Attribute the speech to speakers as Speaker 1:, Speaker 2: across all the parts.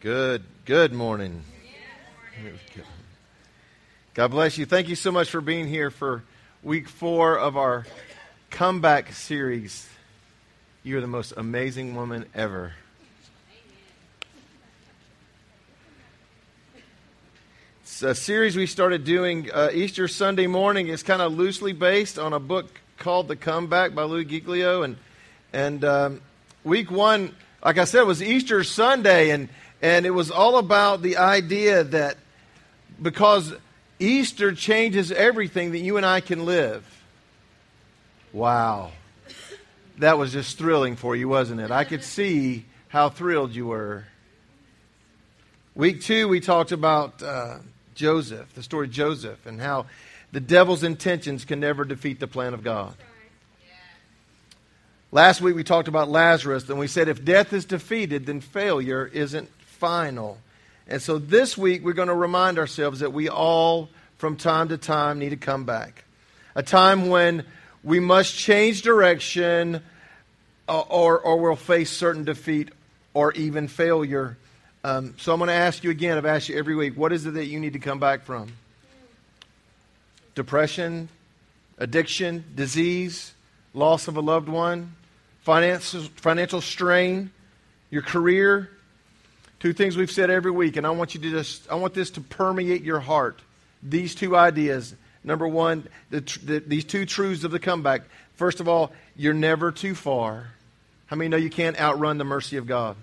Speaker 1: Good, good morning. God bless you. Thank you so much for being here for week four of our comeback series. You're the most amazing woman ever. It's a series we started doing uh, Easter Sunday morning. It's kind of loosely based on a book called The Comeback by Louis Giglio. And, and um, week one, like I said, was Easter Sunday, and, and it was all about the idea that because Easter changes everything, that you and I can live. Wow. That was just thrilling for you, wasn't it? I could see how thrilled you were. Week two, we talked about uh, Joseph, the story of Joseph, and how the devil's intentions can never defeat the plan of God. Last week we talked about Lazarus, and we said if death is defeated, then failure isn't final. And so this week we're going to remind ourselves that we all, from time to time, need to come back. A time when we must change direction uh, or, or we'll face certain defeat or even failure. Um, so I'm going to ask you again, I've asked you every week, what is it that you need to come back from? Depression, addiction, disease, loss of a loved one, financial, financial strain, your career. Two things we've said every week, and I want you to just, I want this to permeate your heart. These two ideas. Number one, the, the, these two truths of the comeback. First of all, you're never too far. How many know you can't outrun the mercy of God?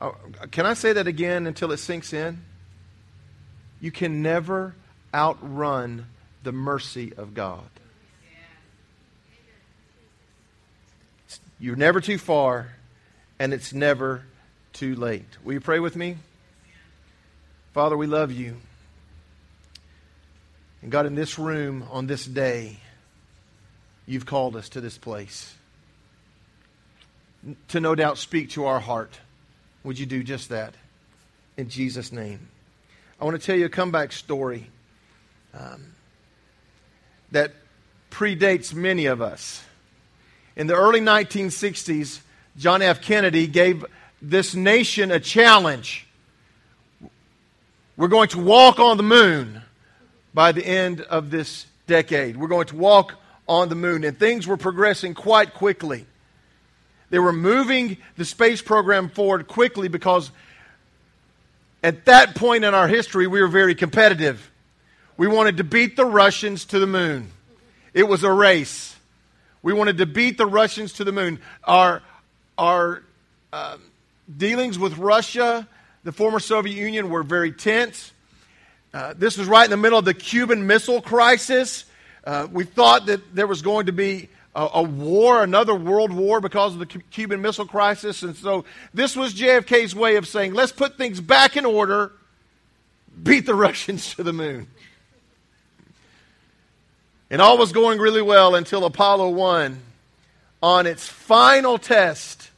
Speaker 1: Oh, can I say that again until it sinks in? You can never outrun the mercy of God. You're never too far, and it's never too late. Will you pray with me? Father, we love you. And God, in this room on this day, you've called us to this place to no doubt speak to our heart. Would you do just that? In Jesus' name. I want to tell you a comeback story. Um, that predates many of us. In the early 1960s, John F. Kennedy gave this nation a challenge. We're going to walk on the moon by the end of this decade. We're going to walk on the moon. And things were progressing quite quickly. They were moving the space program forward quickly because at that point in our history, we were very competitive. We wanted to beat the Russians to the moon. It was a race. We wanted to beat the Russians to the moon. Our, our uh, dealings with Russia, the former Soviet Union, were very tense. Uh, this was right in the middle of the Cuban Missile Crisis. Uh, we thought that there was going to be a, a, war, another world war, because of the Cuban Missile Crisis. And so this was JFK's way of saying, let's put things back in order, beat the Russians to the moon. And all was going really well until Apollo 1 on its final test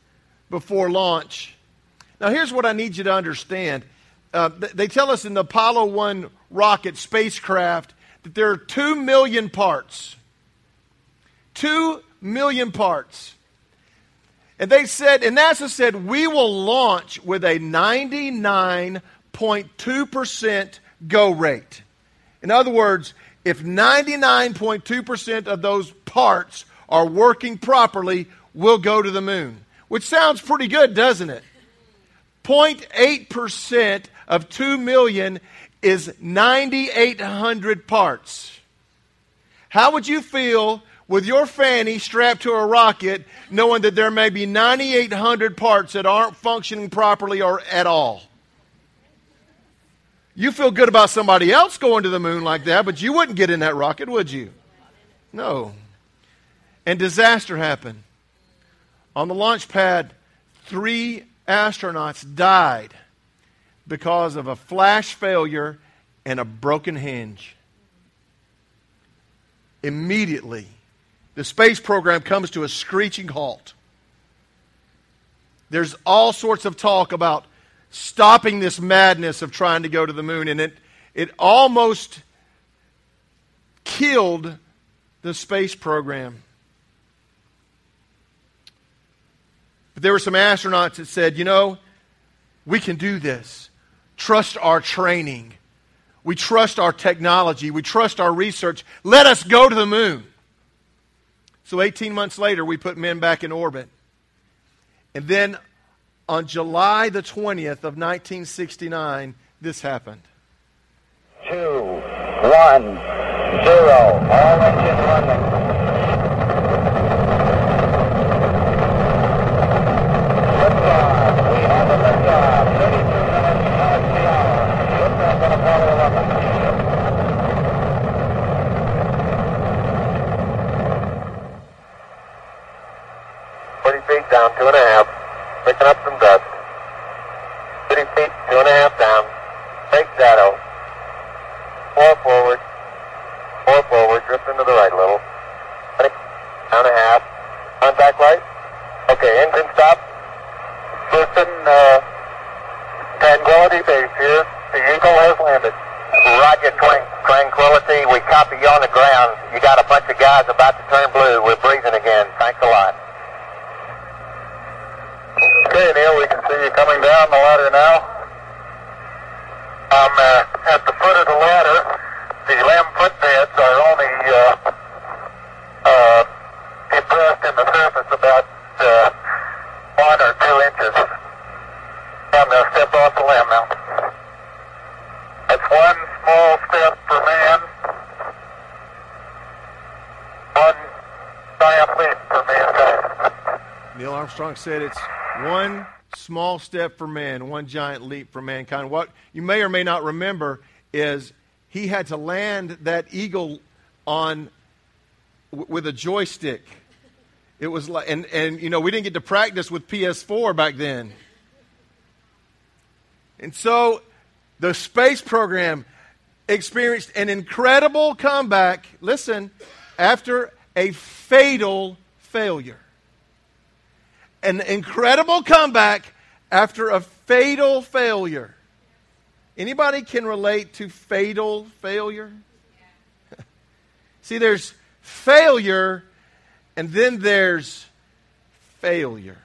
Speaker 1: before launch. Now, here's what I need you to understand. Uh, they tell us in the Apollo 1 rocket spacecraft that there are 2 million parts. 2 million parts. And they said, and NASA said, we will launch with a 99.2% go rate. In other words, if 99.2% of those parts are working properly, we'll go to the moon. Which sounds pretty good, doesn't it? 0.8% of 2 million is 9,800 parts. How would you feel with your fanny strapped to a rocket knowing that there may be 9,800 parts that aren't functioning properly or at all? You feel good about somebody else going to the moon like that, but you wouldn't get in that rocket, would you? No. and disaster happened. On the launch pad, three astronauts died because of a flash failure and a broken hinge. Immediately, the space program comes to a screeching halt. There's all sorts of talk about stopping this madness of trying to go to the moon, and it, it almost killed the space program. But there were some astronauts that said, you know, we can do this. Trust our training. We trust our technology. We trust our research. Let us go to the moon. So 18 months later, we put men back in orbit. And then on July the 20th of 1969, this happened.
Speaker 2: Two, one, zero. All engine running. Liftoff. We have liftoff. 32 minutes past the hour. Liftoff on Apollo 11. Forty feet down, two and a half. Picking up some dust. Thirty feet, two and a half down. Take shadow. Four forward. Four forward. Drift into the right a little. Twenty. Down a half. Contact light. Okay, engine stop. Houston, uh, Tranquility Base here. The Eagle has landed. Roger, tran- Tranquility. We copy you on the ground. You got a bunch of guys about to turn blue. We're breathing again. Thanks a lot. Okay, Neil, we can see you coming down the ladder now. I'm uh, at the foot of the ladder. The LM footpads are only uh, uh, impressed in the surface about uh, one or two inches. I'm going to step off the LM now. That's one small step for man, one giant leap for mankind.
Speaker 1: Neil Armstrong said it's one small step for man, one giant leap for mankind. What you may or may not remember is he had to land that eagle on w- with a joystick. It was like, and, and you know, we didn't get to practice with PS4 back then. And so the space program experienced an incredible comeback, listen, after a fatal failure. An incredible comeback after a fatal failure. Anybody can relate to fatal failure? See, there's failure and then there's failure.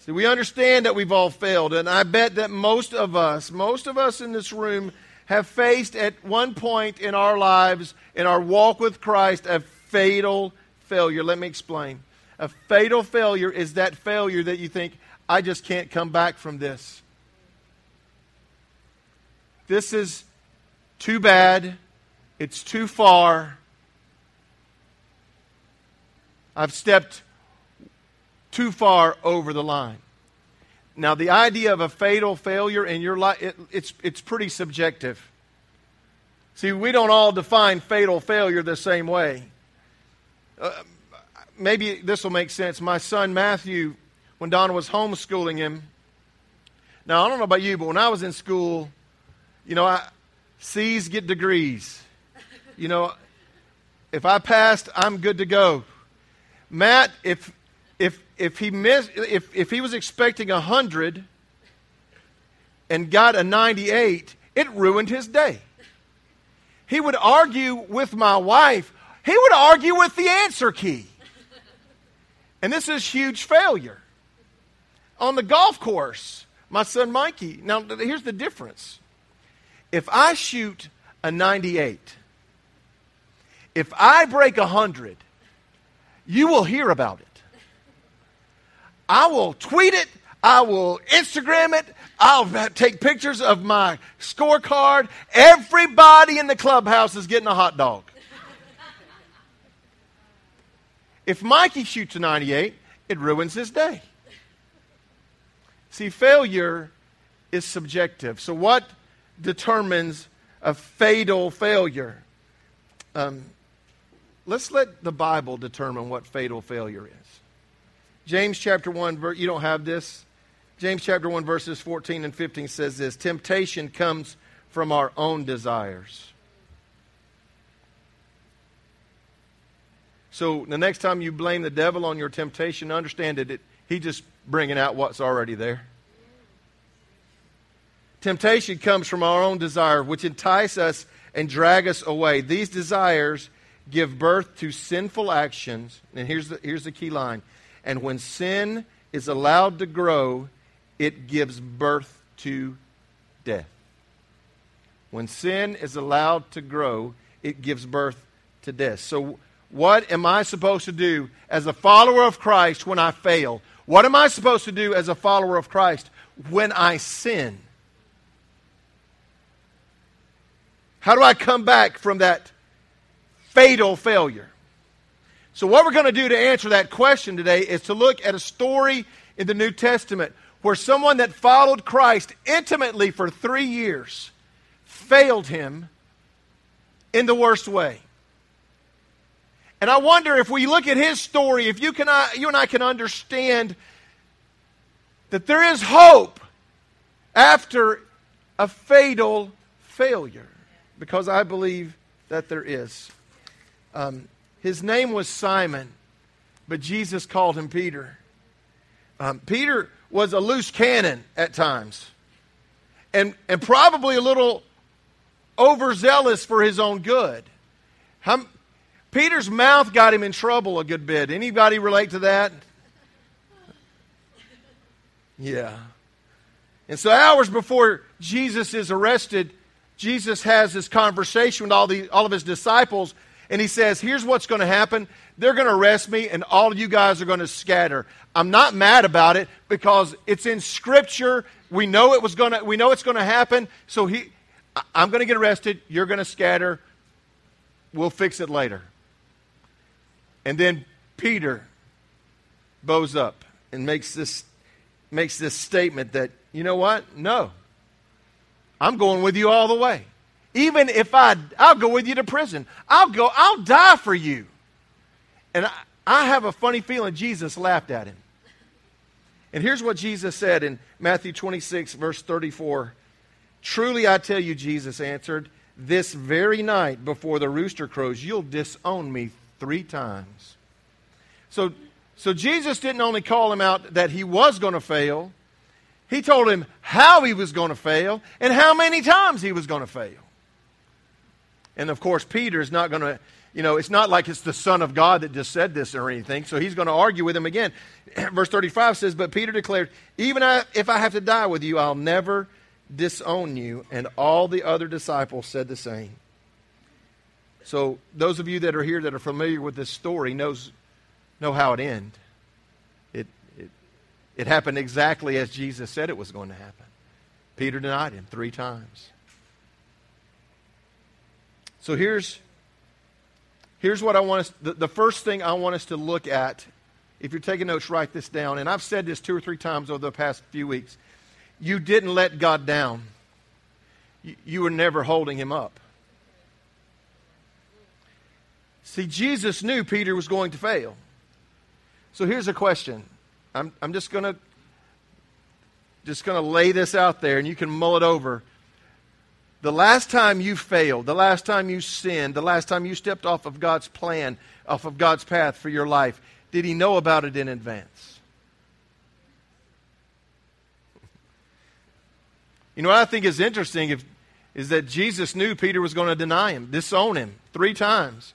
Speaker 1: See, we understand that we've all failed, and I bet that most of us, most of us in this room, have faced at one point in our lives, in our walk with Christ, a fatal failure. Let me explain. A fatal failure is that failure that you think, I just can't come back from this. This is too bad. It's too far. I've stepped too far over the line. Now, the idea of a fatal failure in your life, it, it's, it's pretty subjective. See, we don't all define fatal failure the same way. Uh, maybe this will make sense. My son Matthew, when Donna was homeschooling him, now I don't know about you, but when I was in school, you know, I, C's get degrees. You know, if I passed, I'm good to go. Matt, if if if he missed if if he was expecting a hundred and got a ninety eight, it ruined his day. He would argue with my wife. He would argue with the answer key. And this is huge failure. On the golf course, my son Mikey. Now here's the difference. If I shoot a 98, if I break a 100, you will hear about it. I will tweet it. I will Instagram it. I'll take pictures of my scorecard. Everybody in the clubhouse is getting a hot dog. If Mikey shoots a 98, it ruins his day. See, failure is subjective. So, what determines a fatal failure? Um, let's let the Bible determine what fatal failure is. James chapter 1, you don't have this. James chapter 1, verses 14 and 15 says this Temptation comes from our own desires. So the next time you blame the devil on your temptation, understand that it, he just bringing out what's already there. Temptation comes from our own desire, which entice us and drag us away. These desires give birth to sinful actions. And here's the, here's the key line. And when sin is allowed to grow, it gives birth to death. When sin is allowed to grow, it gives birth to death. So, what am I supposed to do as a follower of Christ when I fail? What am I supposed to do as a follower of Christ when I sin? How do I come back from that fatal failure? So, what we're going to do to answer that question today is to look at a story in the New Testament where someone that followed Christ intimately for three years failed him in the worst way. And I wonder if we look at his story, if you, can, you and I can understand that there is hope after a fatal failure, because I believe that there is. Um, his name was Simon, but Jesus called him Peter. Um, Peter was a loose cannon at times, and, and probably a little overzealous for his own good. How, Peter's mouth got him in trouble a good bit. Anybody relate to that? Yeah. And so, hours before Jesus is arrested, Jesus has this conversation with all, the, all of his disciples, and he says, Here's what's going to happen. They're going to arrest me, and all of you guys are going to scatter. I'm not mad about it because it's in Scripture. We know it was going to. We know it's going to happen. So he, I'm going to get arrested. You're going to scatter. We'll fix it later. And then Peter bows up and makes this makes this statement that you know what? No, I'm going with you all the way. Even if I, I'll go with you to prison. I'll go. I'll die for you. And I, I have a funny feeling Jesus laughed at him. And here's what Jesus said in Matthew 26, verse 34. Truly I tell you, Jesus answered, this very night before the rooster crows, you'll disown me three times. So, so Jesus didn't only call him out that he was going to fail, he told him how he was going to fail and how many times he was going to fail. And of course, Peter is not going to you know, it's not like it's the Son of God that just said this or anything. So he's going to argue with him again. Verse 35 says, But Peter declared, Even if I have to die with you, I'll never disown you. And all the other disciples said the same. So those of you that are here that are familiar with this story knows, know how it ended. It, it, it happened exactly as Jesus said it was going to happen. Peter denied him three times. So here's Here's what I want us, the, the first thing I want us to look at. If you're taking notes, write this down. And I've said this two or three times over the past few weeks. You didn't let God down, you, you were never holding him up. See, Jesus knew Peter was going to fail. So here's a question. I'm, I'm just going to just going to lay this out there and you can mull it over. The last time you failed, the last time you sinned, the last time you stepped off of God's plan, off of God's path for your life, did He know about it in advance? You know what I think is interesting if, is that Jesus knew Peter was going to deny him, disown him three times.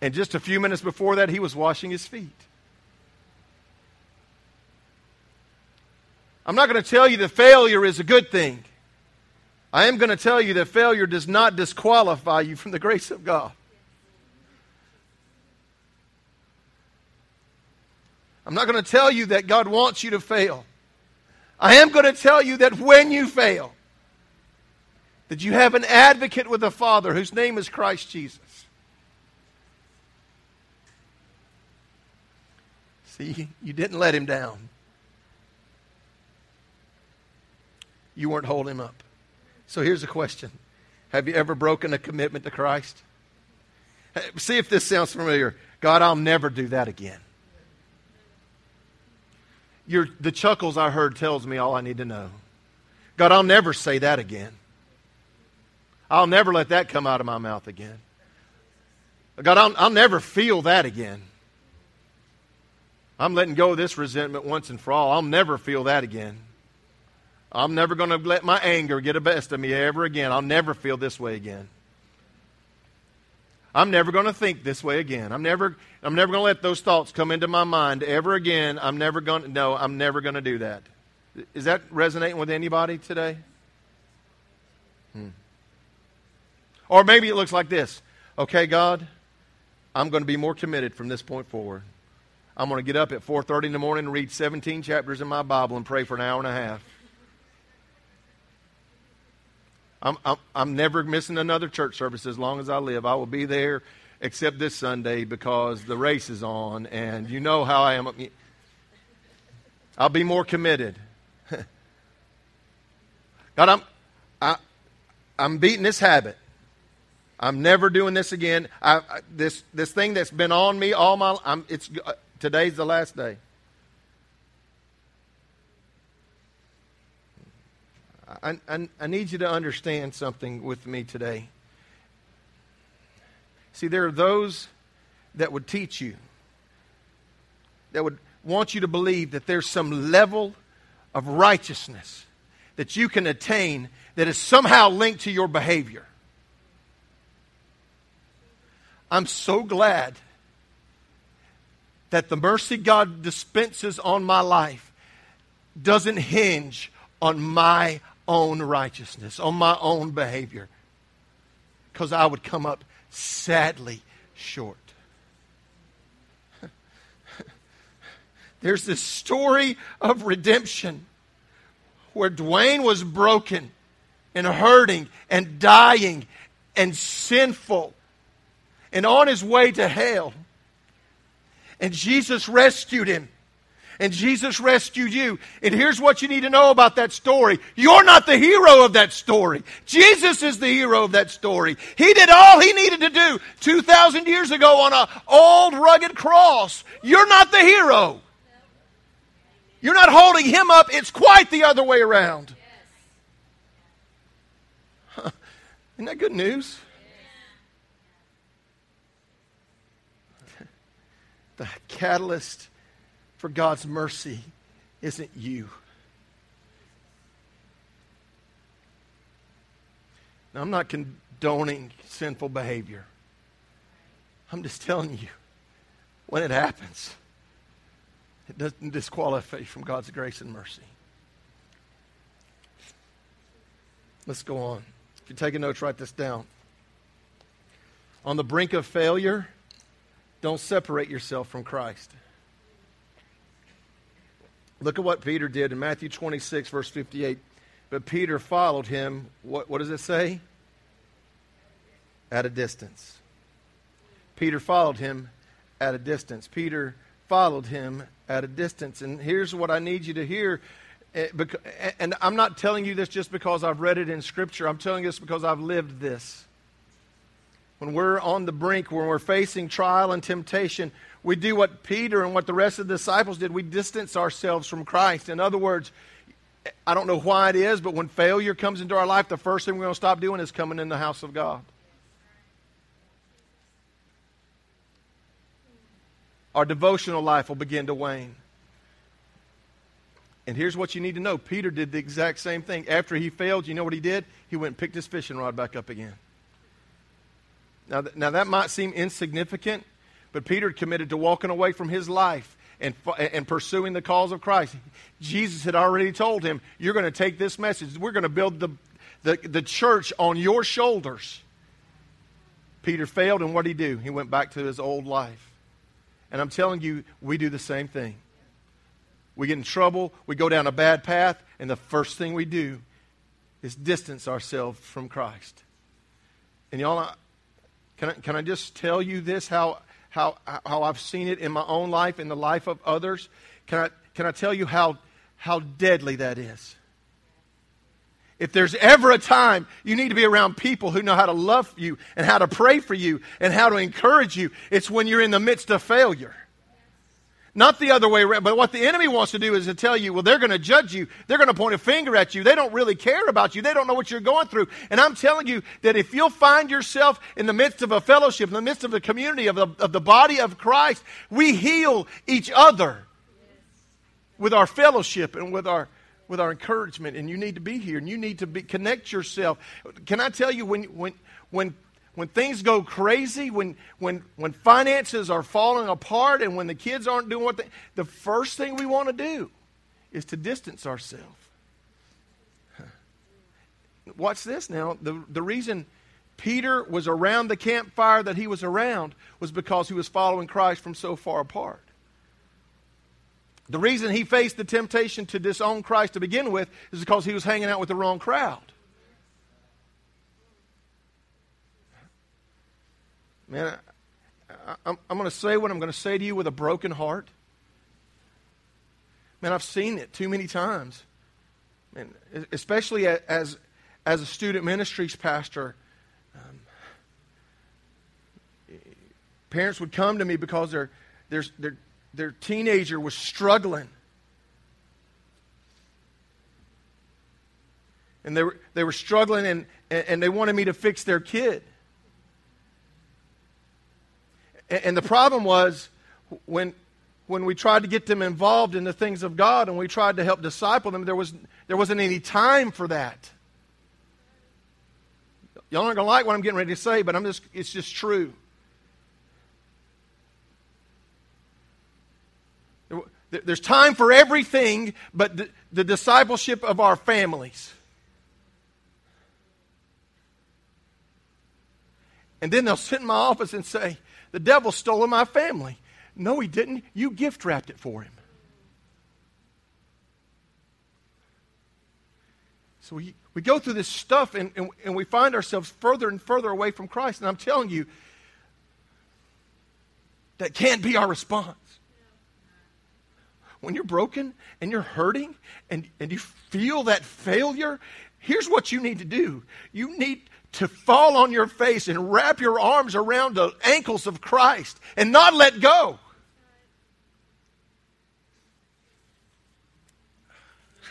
Speaker 1: And just a few minutes before that, he was washing his feet. I'm not going to tell you that failure is a good thing. I am going to tell you that failure does not disqualify you from the grace of God. I'm not going to tell you that God wants you to fail. I am going to tell you that when you fail, that you have an advocate with the Father whose name is Christ Jesus. See, you didn't let him down. You weren't holding him up. So here's a question Have you ever broken a commitment to Christ? See if this sounds familiar. God, I'll never do that again. The chuckles I heard tells me all I need to know. God, I'll never say that again. I'll never let that come out of my mouth again. God, I'll, I'll never feel that again. I'm letting go of this resentment once and for all. I'll never feel that again. I'm never going to let my anger get the best of me ever again. I'll never feel this way again. I'm never going to think this way again. I'm never, I'm never going to let those thoughts come into my mind ever again. I'm never going to, no, I'm never going to do that. Is that resonating with anybody today? Hmm. Or maybe it looks like this. Okay, God, I'm going to be more committed from this point forward. I'm going to get up at 4:30 in the morning and read 17 chapters in my Bible and pray for an hour and a half. I'm, I'm, I'm never missing another church service as long as I live. I will be there except this Sunday because the race is on, and you know how I am. I'll be more committed. God, I'm, I, I'm beating this habit. I'm never doing this again. I, I, this, this thing that's been on me all my life, it's, today's the last day. I, I, I need you to understand something with me today. See, there are those that would teach you, that would want you to believe that there's some level of righteousness that you can attain that is somehow linked to your behavior. I'm so glad that the mercy God dispenses on my life doesn't hinge on my own righteousness, on my own behavior, because I would come up sadly short. There's this story of redemption where Dwayne was broken and hurting and dying and sinful and on his way to hell. And Jesus rescued him and Jesus rescued you. And here's what you need to know about that story. You're not the hero of that story. Jesus is the hero of that story. He did all he needed to do 2,000 years ago on an old rugged cross. You're not the hero. You're not holding him up. It's quite the other way around. Huh. Isn't that good news? The catalyst for God's mercy isn't you. Now, I'm not condoning sinful behavior. I'm just telling you, when it happens, it doesn't disqualify you from God's grace and mercy. Let's go on. If you're taking notes, write this down. On the brink of failure, don't separate yourself from Christ. Look at what Peter did in Matthew 26, verse 58. But Peter followed him, what, what does it say? At a distance. Peter followed him at a distance. Peter followed him at a distance. And here's what I need you to hear. Eh, and I'm not telling you this just because I've read it in Scripture. I'm telling you this because I've lived this. When we're on the brink, when we're facing trial and temptation, we do what Peter and what the rest of the disciples did. We distance ourselves from Christ. In other words, I don't know why it is, but when failure comes into our life, the first thing we're going to stop doing is coming in the house of God. Our devotional life will begin to wane. And here's what you need to know Peter did the exact same thing. After he failed, you know what he did? He went and picked his fishing rod back up again. Now, now that might seem insignificant, but Peter committed to walking away from his life and, and pursuing the cause of Christ. Jesus had already told him, You're going to take this message. We're going to build the, the, the church on your shoulders. Peter failed, and what did he do? He went back to his old life. And I'm telling you, we do the same thing. We get in trouble, we go down a bad path, and the first thing we do is distance ourselves from Christ. And y'all, can I, can I just tell you this, how how, how I've seen it in my own life, in the life of others. Can I, can I tell you how, how deadly that is? If there's ever a time you need to be around people who know how to love you and how to pray for you and how to encourage you, it's when you're in the midst of failure. Not the other way around. But what the enemy wants to do is to tell you, well, they're going to judge you. They're going to point a finger at you. They don't really care about you. They don't know what you're going through. And I'm telling you that if you'll find yourself in the midst of a fellowship, in the midst of a community of the, of the body of Christ, we heal each other with our fellowship and with our with our encouragement and you need to be here and you need to be, connect yourself can i tell you when when when when things go crazy, when, when, when finances are falling apart, and when the kids aren't doing what they, the first thing we want to do is to distance ourselves. Watch this now. The, the reason Peter was around the campfire that he was around was because he was following Christ from so far apart. The reason he faced the temptation to disown Christ to begin with is because he was hanging out with the wrong crowd. Man, I, am I'm going to say what I'm going to say to you with a broken heart. Man, I've seen it too many times. Man, especially as, as a student ministries pastor, um, parents would come to me because their, their, their, their teenager was struggling. And they were, they were struggling and, and they wanted me to fix their kid. And the problem was when, when we tried to get them involved in the things of God and we tried to help disciple them, there, was, there wasn't any time for that. Y'all aren't going to like what I'm getting ready to say, but I'm just, it's just true. There's time for everything but the, the discipleship of our families. And then they'll sit in my office and say, the devil stole my family. No, he didn't. You gift wrapped it for him. So we, we go through this stuff and, and, and we find ourselves further and further away from Christ. And I'm telling you, that can't be our response. When you're broken and you're hurting and, and you feel that failure, here's what you need to do. You need to fall on your face and wrap your arms around the ankles of Christ and not let go.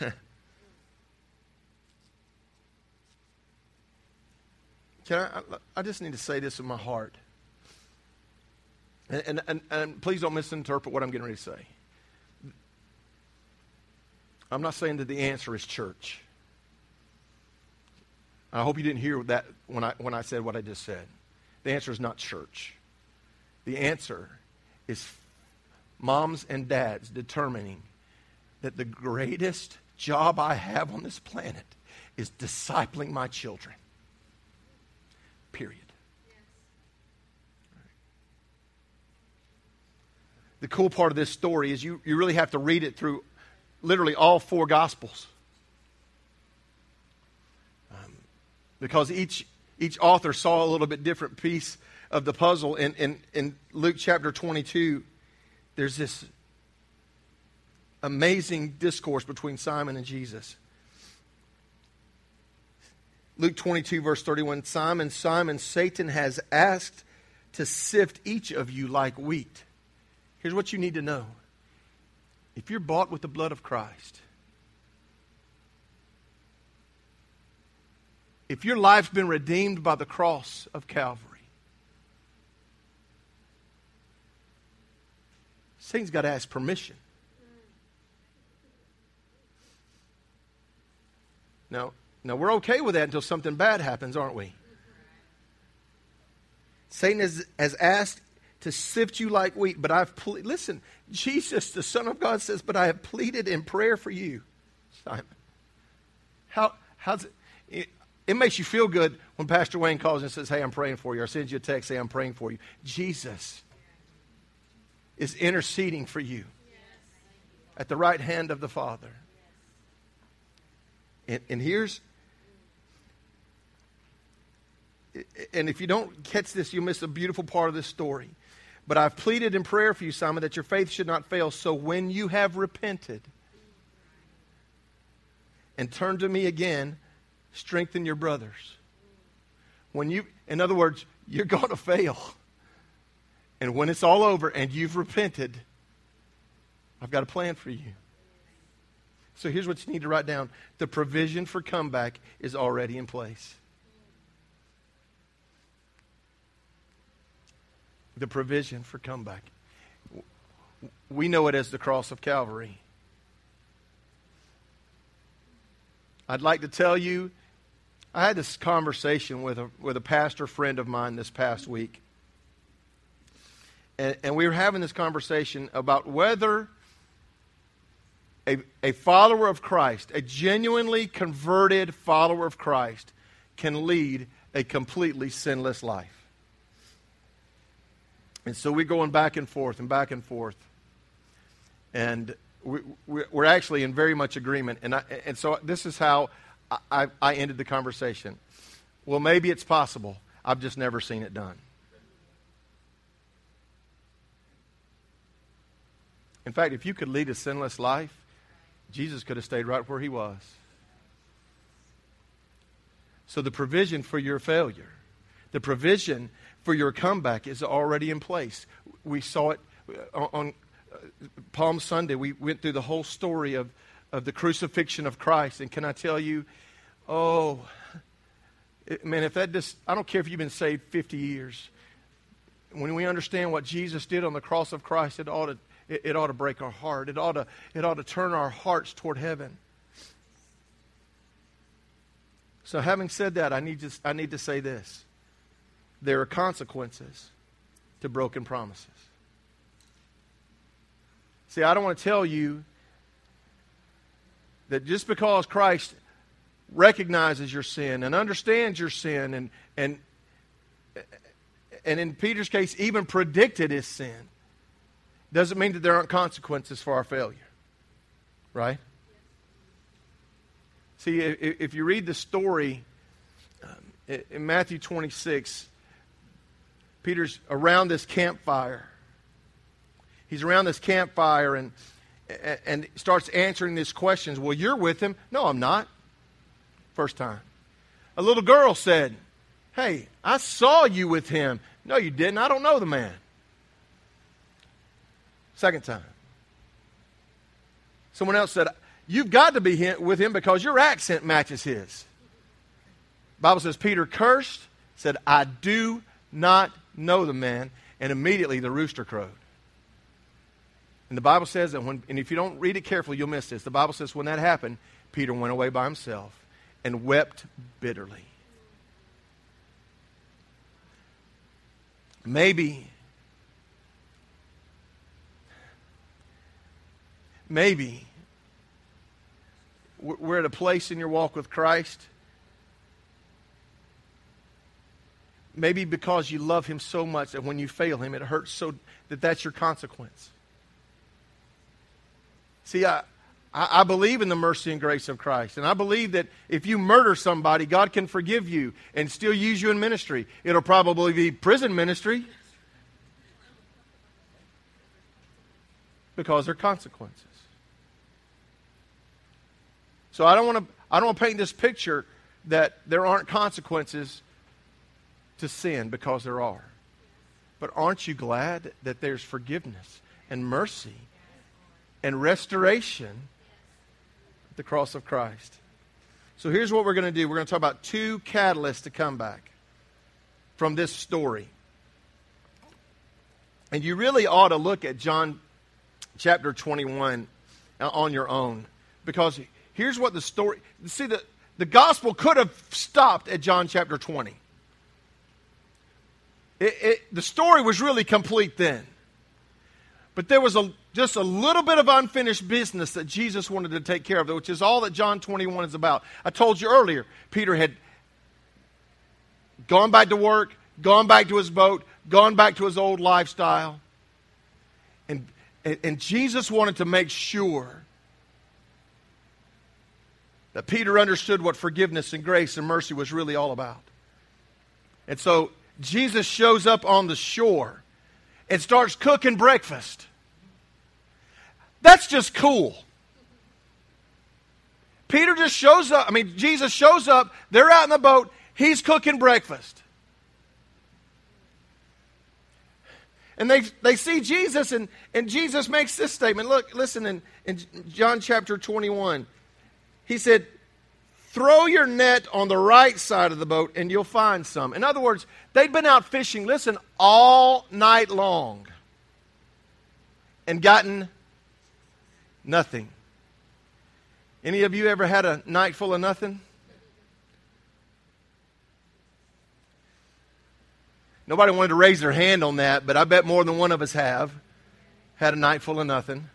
Speaker 1: Can I, I just need to say this in my heart. And, and, and, and please don't misinterpret what I'm getting ready to say. I'm not saying that the answer is church. I hope you didn't hear that when I, when I said what I just said. The answer is not church. The answer is moms and dads determining that the greatest job I have on this planet is discipling my children. Period. The cool part of this story is you, you really have to read it through literally all four Gospels. Because each, each author saw a little bit different piece of the puzzle. In, in, in Luke chapter 22, there's this amazing discourse between Simon and Jesus. Luke 22, verse 31 Simon, Simon, Satan has asked to sift each of you like wheat. Here's what you need to know if you're bought with the blood of Christ, if your life's been redeemed by the cross of Calvary, Satan's got to ask permission. Now, now we're okay with that until something bad happens, aren't we? Satan has, has asked to sift you like wheat, but I've ple- listen. Jesus, the Son of God, says, "But I have pleaded in prayer for you, Simon." How how's? It makes you feel good when Pastor Wayne calls and says, Hey, I'm praying for you, or sends you a text, say, I'm praying for you. Jesus is interceding for you at the right hand of the Father. And, and here's, and if you don't catch this, you'll miss a beautiful part of this story. But I've pleaded in prayer for you, Simon, that your faith should not fail. So when you have repented and turned to me again, strengthen your brothers. When you, in other words, you're going to fail. And when it's all over and you've repented, I've got a plan for you. So here's what you need to write down the provision for comeback is already in place. The provision for comeback. We know it as the cross of Calvary. I'd like to tell you, I had this conversation with a, with a pastor friend of mine this past week. And, and we were having this conversation about whether a, a follower of Christ, a genuinely converted follower of Christ, can lead a completely sinless life. And so we're going back and forth and back and forth. And we, are actually in very much agreement. And, I, and so this is how I, I ended the conversation. Well, maybe it's possible. I've just never seen it done. In fact, if you could lead a sinless life, Jesus could have stayed right where he was. So the provision for your failure, the provision for your comeback is already in place. We saw it on Palm Sunday. We went through the whole story of, of the crucifixion of Christ. And can I tell you, oh, it, man, if that just, I don't care if you've been saved 50 years. When we understand what Jesus did on the cross of Christ, it ought to it, it ought to break our heart. It ought to, it ought to turn our hearts toward heaven. So, having said that, I need to, I need to say this there are consequences to broken promises. See, I don't want to tell you that just because Christ recognizes your sin and understands your sin and, and, and in Peter's case, even predicted his sin, doesn't mean that there aren't consequences for our failure. Right? See, if you read the story um, in Matthew 26, Peter's around this campfire. He's around this campfire and, and starts answering these questions. Well, you're with him. No, I'm not. First time. A little girl said, Hey, I saw you with him. No, you didn't. I don't know the man. Second time. Someone else said, You've got to be with him because your accent matches his. Bible says Peter cursed, said, I do not know the man, and immediately the rooster crowed. And the Bible says that when, and if you don't read it carefully, you'll miss this. The Bible says when that happened, Peter went away by himself and wept bitterly. Maybe Maybe we're at a place in your walk with Christ. Maybe because you love Him so much that when you fail Him, it hurts so that that's your consequence. See, I, I believe in the mercy and grace of Christ. And I believe that if you murder somebody, God can forgive you and still use you in ministry. It'll probably be prison ministry because there are consequences. So I don't want to I don't want to paint this picture that there aren't consequences to sin because there are. But aren't you glad that there's forgiveness and mercy and restoration at the cross of Christ? So here's what we're going to do. We're going to talk about two catalysts to come back from this story. And you really ought to look at John chapter 21 uh, on your own because Here's what the story see, the, the gospel could have stopped at John chapter 20. It, it, the story was really complete then. But there was a, just a little bit of unfinished business that Jesus wanted to take care of, which is all that John 21 is about. I told you earlier, Peter had gone back to work, gone back to his boat, gone back to his old lifestyle. And, and, and Jesus wanted to make sure that Peter understood what forgiveness and grace and mercy was really all about. And so Jesus shows up on the shore and starts cooking breakfast. That's just cool. Peter just shows up. I mean, Jesus shows up. They're out in the boat. He's cooking breakfast. And they, they see Jesus, and, and Jesus makes this statement. Look, listen in, in John chapter 21. He said, Throw your net on the right side of the boat, and you'll find some. In other words, they'd been out fishing, listen, all night long and gotten nothing. Any of you ever had a night full of nothing? Nobody wanted to raise their hand on that, but I bet more than one of us have had a night full of nothing.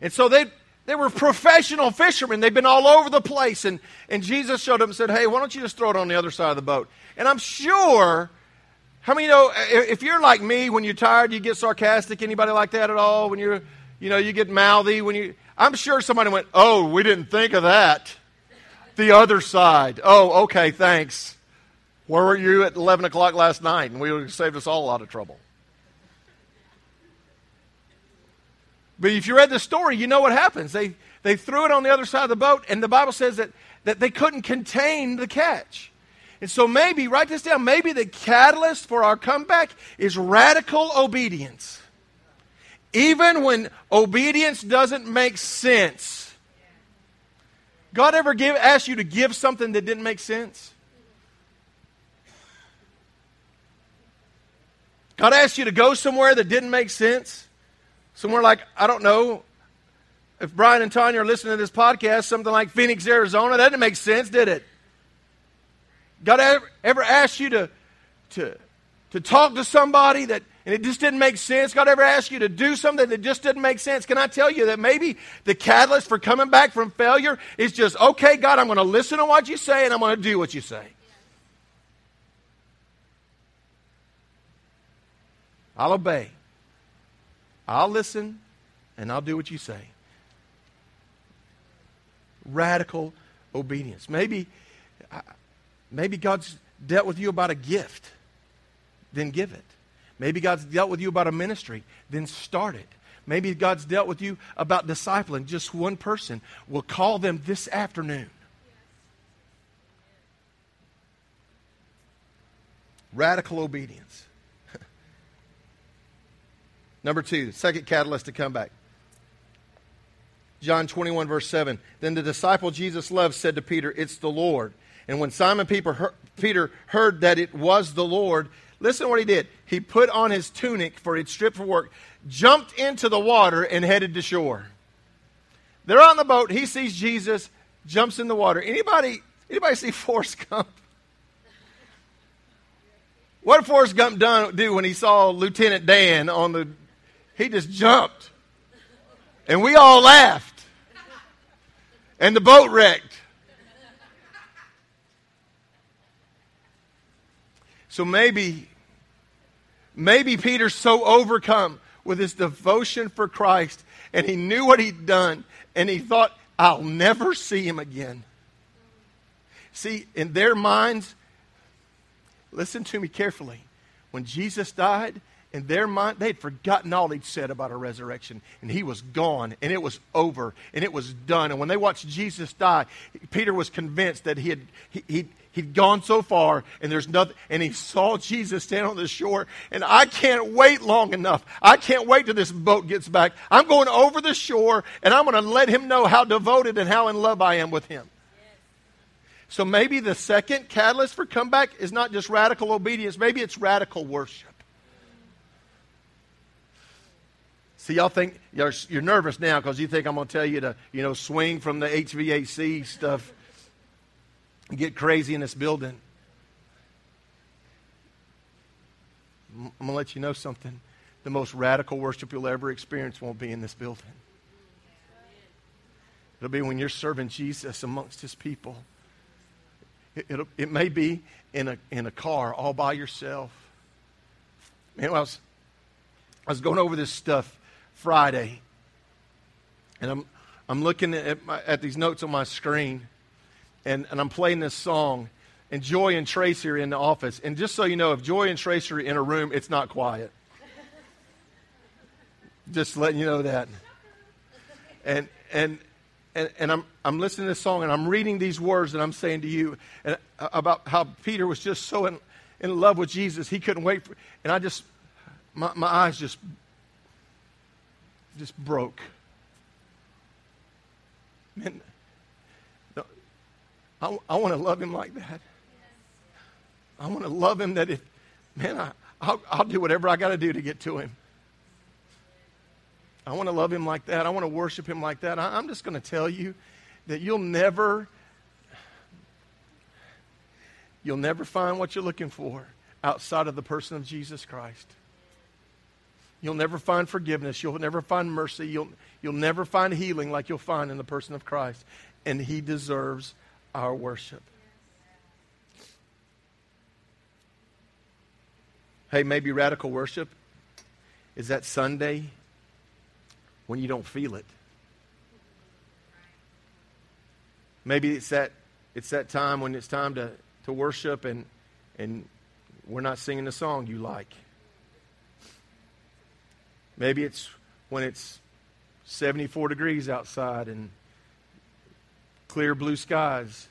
Speaker 1: And so they they were professional fishermen. They've been all over the place. And, and Jesus showed up and said, Hey, why don't you just throw it on the other side of the boat? And I'm sure, how many know, if you're like me, when you're tired, you get sarcastic? Anybody like that at all? When you're, you know, you get mouthy? When you, I'm sure somebody went, Oh, we didn't think of that. The other side. Oh, okay, thanks. Where were you at 11 o'clock last night? And we saved us all a lot of trouble. But if you read the story, you know what happens. They, they threw it on the other side of the boat, and the Bible says that, that they couldn't contain the catch. And so maybe, write this down, maybe the catalyst for our comeback is radical obedience. Even when obedience doesn't make sense. God ever give, ask you to give something that didn't make sense? God asked you to go somewhere that didn't make sense? Somewhere like, I don't know, if Brian and Tanya are listening to this podcast, something like Phoenix, Arizona, that didn't make sense, did it? God ever, ever asked you to, to, to talk to somebody that, and it just didn't make sense? God ever asked you to do something that just didn't make sense? Can I tell you that maybe the catalyst for coming back from failure is just, okay, God, I'm going to listen to what you say and I'm going to do what you say. I'll obey. I'll listen and I'll do what you say. Radical obedience. Maybe, maybe God's dealt with you about a gift, then give it. Maybe God's dealt with you about a ministry, then start it. Maybe God's dealt with you about discipling just one person. We'll call them this afternoon. Radical obedience. Number two, second catalyst to come back. John 21, verse 7. Then the disciple Jesus loved said to Peter, It's the Lord. And when Simon Peter heard that it was the Lord, listen to what he did. He put on his tunic, for he'd stripped for work, jumped into the water, and headed to shore. They're on the boat. He sees Jesus, jumps in the water. Anybody, anybody see Forrest Gump? What did Forrest Gump done, do when he saw Lieutenant Dan on the he just jumped. And we all laughed. And the boat wrecked. So maybe, maybe Peter's so overcome with his devotion for Christ and he knew what he'd done and he thought, I'll never see him again. See, in their minds, listen to me carefully. When Jesus died, in their mind, they'd forgotten all he'd said about a resurrection. And he was gone, and it was over, and it was done. And when they watched Jesus die, Peter was convinced that he had, he, he, he'd gone so far, and there's nothing. And he saw Jesus stand on the shore, and I can't wait long enough. I can't wait till this boat gets back. I'm going over the shore, and I'm going to let him know how devoted and how in love I am with him. So maybe the second catalyst for comeback is not just radical obedience, maybe it's radical worship. See, y'all think you're, you're nervous now because you think I'm going to tell you to, you know, swing from the HVAC stuff and get crazy in this building. I'm going to let you know something. The most radical worship you'll ever experience won't be in this building. It'll be when you're serving Jesus amongst his people. It, it may be in a, in a car all by yourself. Man, I was, I was going over this stuff Friday, and I'm, I'm looking at, my, at these notes on my screen, and, and I'm playing this song, and Joy and Tracy are in the office. And just so you know, if Joy and Tracy are in a room, it's not quiet. just letting you know that. And, and, and, and I'm, I'm listening to this song and I'm reading these words that I'm saying to you and, uh, about how Peter was just so in, in love with Jesus, he couldn't wait for, and I just, my, my eyes just, just broke. Man, I, I want to love him like that. I want to love him that if, man, I, I'll, I'll do whatever I got to do to get to him. I want to love him like that. I want to worship him like that. I, I'm just going to tell you that you'll never, you'll never find what you're looking for outside of the person of Jesus Christ. You'll never find forgiveness. You'll never find mercy. You'll, you'll never find healing like you'll find in the person of Christ. And he deserves our worship. Hey, maybe radical worship is that Sunday when you don't feel it. Maybe it's that it's that time when it's time to, to worship and and we're not singing the song you like. Maybe it's when it's 74 degrees outside and clear blue skies.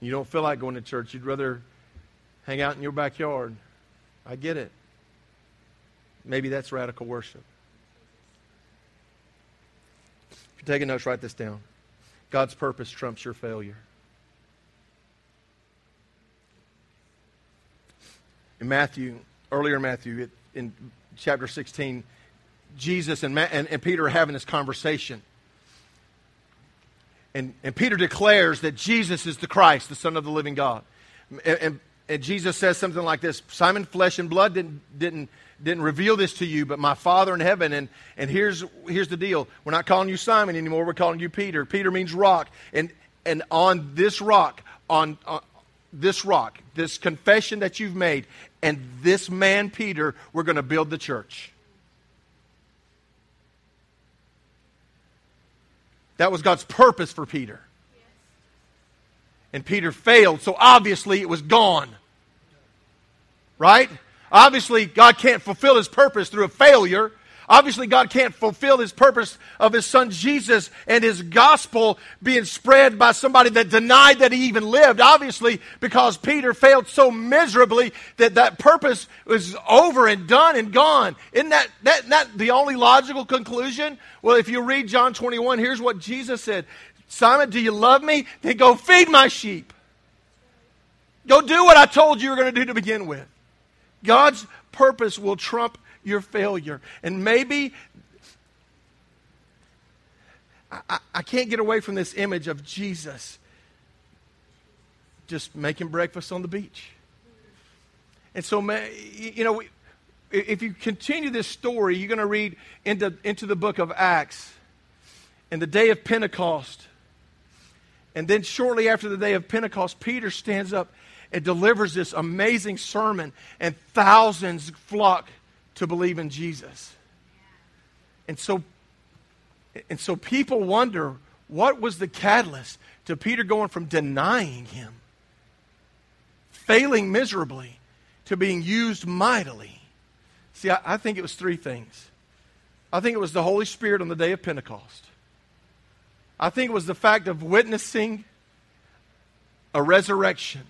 Speaker 1: You don't feel like going to church. You'd rather hang out in your backyard. I get it. Maybe that's radical worship. If you're taking notes, write this down. God's purpose trumps your failure. In Matthew, earlier Matthew, in chapter 16, Jesus and, and, and Peter are having this conversation. And, and Peter declares that Jesus is the Christ, the Son of the living God. And, and, and Jesus says something like this Simon, flesh and blood didn't, didn't, didn't reveal this to you, but my Father in heaven. And, and here's, here's the deal we're not calling you Simon anymore, we're calling you Peter. Peter means rock. And, and on this rock, on, on this rock, this confession that you've made, and this man, Peter, we're going to build the church. That was God's purpose for Peter. And Peter failed, so obviously it was gone. Right? Obviously, God can't fulfill his purpose through a failure. Obviously, God can't fulfill his purpose of his son Jesus and his gospel being spread by somebody that denied that he even lived. Obviously, because Peter failed so miserably that that purpose was over and done and gone. Isn't that, that, that the only logical conclusion? Well, if you read John 21, here's what Jesus said Simon, do you love me? Then go feed my sheep. Go do what I told you you were going to do to begin with. God's purpose will trump your failure. And maybe I, I, can't get away from this image of Jesus just making breakfast on the beach. And so, you know, if you continue this story, you're going to read into, into the book of Acts and the day of Pentecost. And then, shortly after the day of Pentecost, Peter stands up and delivers this amazing sermon, and thousands flock to believe in Jesus. And so, and so people wonder what was the catalyst to Peter going from denying him, failing miserably, to being used mightily. See, I, I think it was three things. I think it was the Holy Spirit on the day of Pentecost. I think it was the fact of witnessing a resurrection.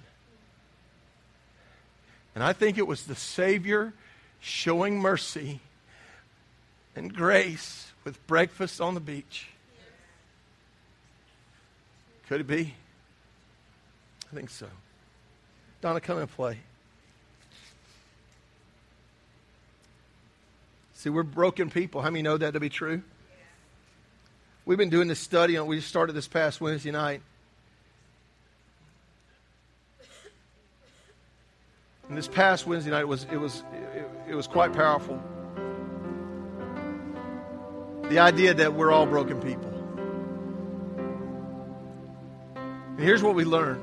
Speaker 1: And I think it was the Savior showing mercy and grace with breakfast on the beach. Could it be? I think so. Donna, come and play. See, we're broken people. How many know that to be true? We've been doing this study, and we started this past Wednesday night. And this past Wednesday night, it was, it was, it, it was quite powerful. The idea that we're all broken people. And here's what we learned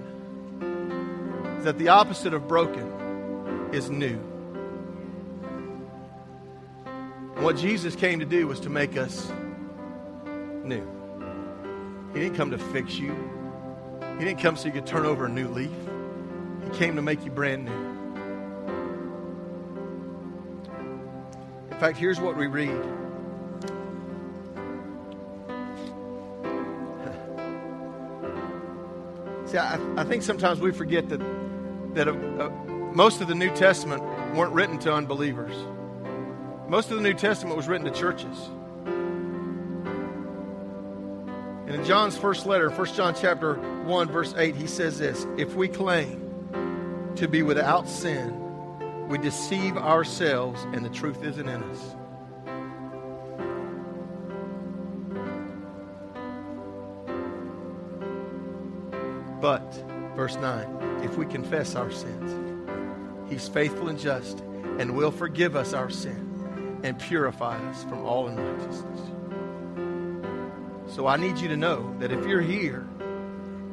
Speaker 1: that the opposite of broken is new. And what Jesus came to do was to make us new. He didn't come to fix you. He didn't come so you could turn over a new leaf. He came to make you brand new. In fact, here's what we read. See, I, I, think sometimes we forget that, that a, a, most of the New Testament weren't written to unbelievers. Most of the New Testament was written to churches. And in John's first letter, 1 John chapter 1, verse 8, he says this If we claim to be without sin, we deceive ourselves and the truth isn't in us. But, verse 9, if we confess our sins, He's faithful and just and will forgive us our sin and purify us from all unrighteousness. So I need you to know that if you're here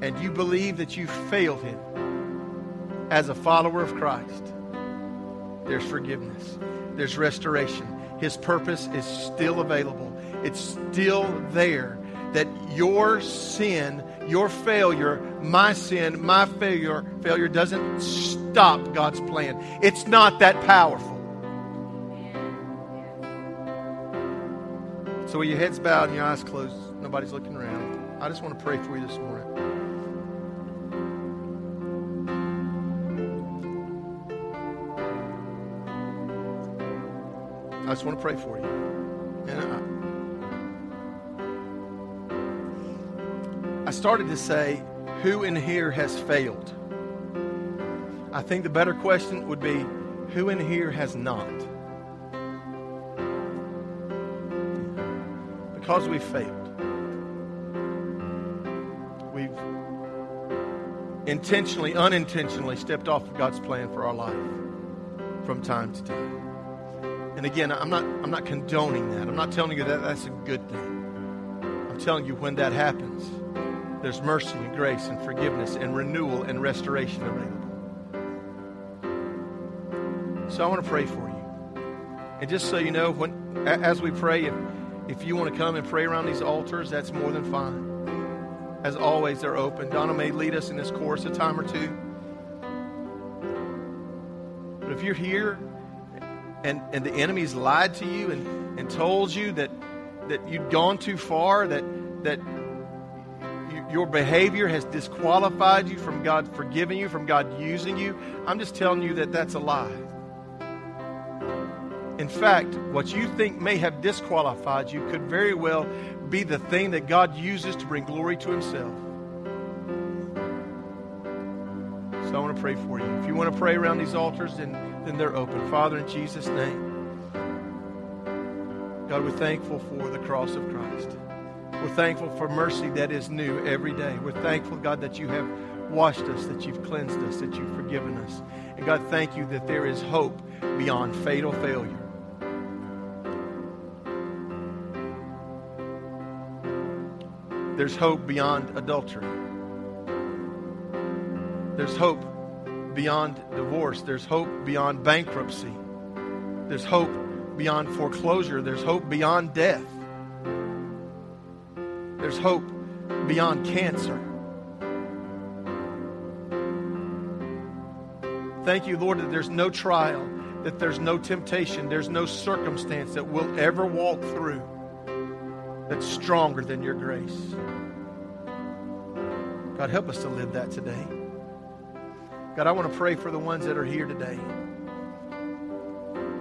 Speaker 1: and you believe that you failed Him as a follower of Christ, there's forgiveness, there's restoration. His purpose is still available, it's still there. That your sin, your failure, my sin, my failure, failure doesn't stop God's plan. It's not that powerful. So with your heads bowed and your eyes closed, nobody's looking around. I just want to pray for you this morning. I just want to pray for you. And I, I started to say, who in here has failed? I think the better question would be, who in here has not? Because we failed. We've intentionally, unintentionally stepped off of God's plan for our life from time to time. And again, I'm not, I'm not condoning that. I'm not telling you that that's a good thing. I'm telling you when that happens, there's mercy and grace and forgiveness and renewal and restoration available. So I want to pray for you. And just so you know, when as we pray, if, if you want to come and pray around these altars, that's more than fine. As always, they're open. Donna may lead us in this course a time or two. But if you're here and, and the enemy's lied to you and, and told you that, that you'd gone too far, that, that you, your behavior has disqualified you from God forgiving you, from God using you, I'm just telling you that that's a lie. In fact, what you think may have disqualified you could very well be the thing that God uses to bring glory to Himself. Pray for you. If you want to pray around these altars, then, then they're open. Father, in Jesus' name, God, we're thankful for the cross of Christ. We're thankful for mercy that is new every day. We're thankful, God, that you have washed us, that you've cleansed us, that you've forgiven us. And God, thank you that there is hope beyond fatal failure. There's hope beyond adultery. There's hope beyond divorce. There's hope beyond bankruptcy. There's hope beyond foreclosure. There's hope beyond death. There's hope beyond cancer. Thank you, Lord, that there's no trial, that there's no temptation, there's no circumstance that we'll ever walk through that's stronger than your grace. God, help us to live that today. God, I want to pray for the ones that are here today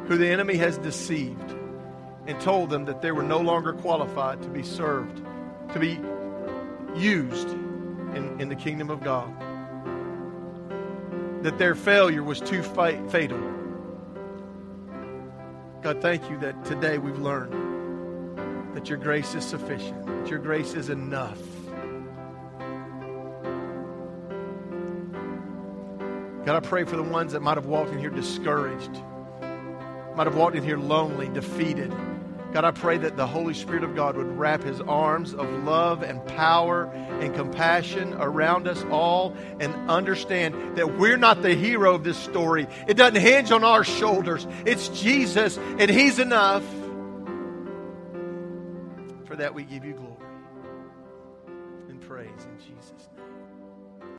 Speaker 1: who the enemy has deceived and told them that they were no longer qualified to be served, to be used in, in the kingdom of God. That their failure was too fatal. God, thank you that today we've learned that your grace is sufficient, that your grace is enough. God, I pray for the ones that might have walked in here discouraged, might have walked in here lonely, defeated. God, I pray that the Holy Spirit of God would wrap his arms of love and power and compassion around us all and understand that we're not the hero of this story. It doesn't hinge on our shoulders, it's Jesus, and he's enough. For that, we give you glory and praise in Jesus.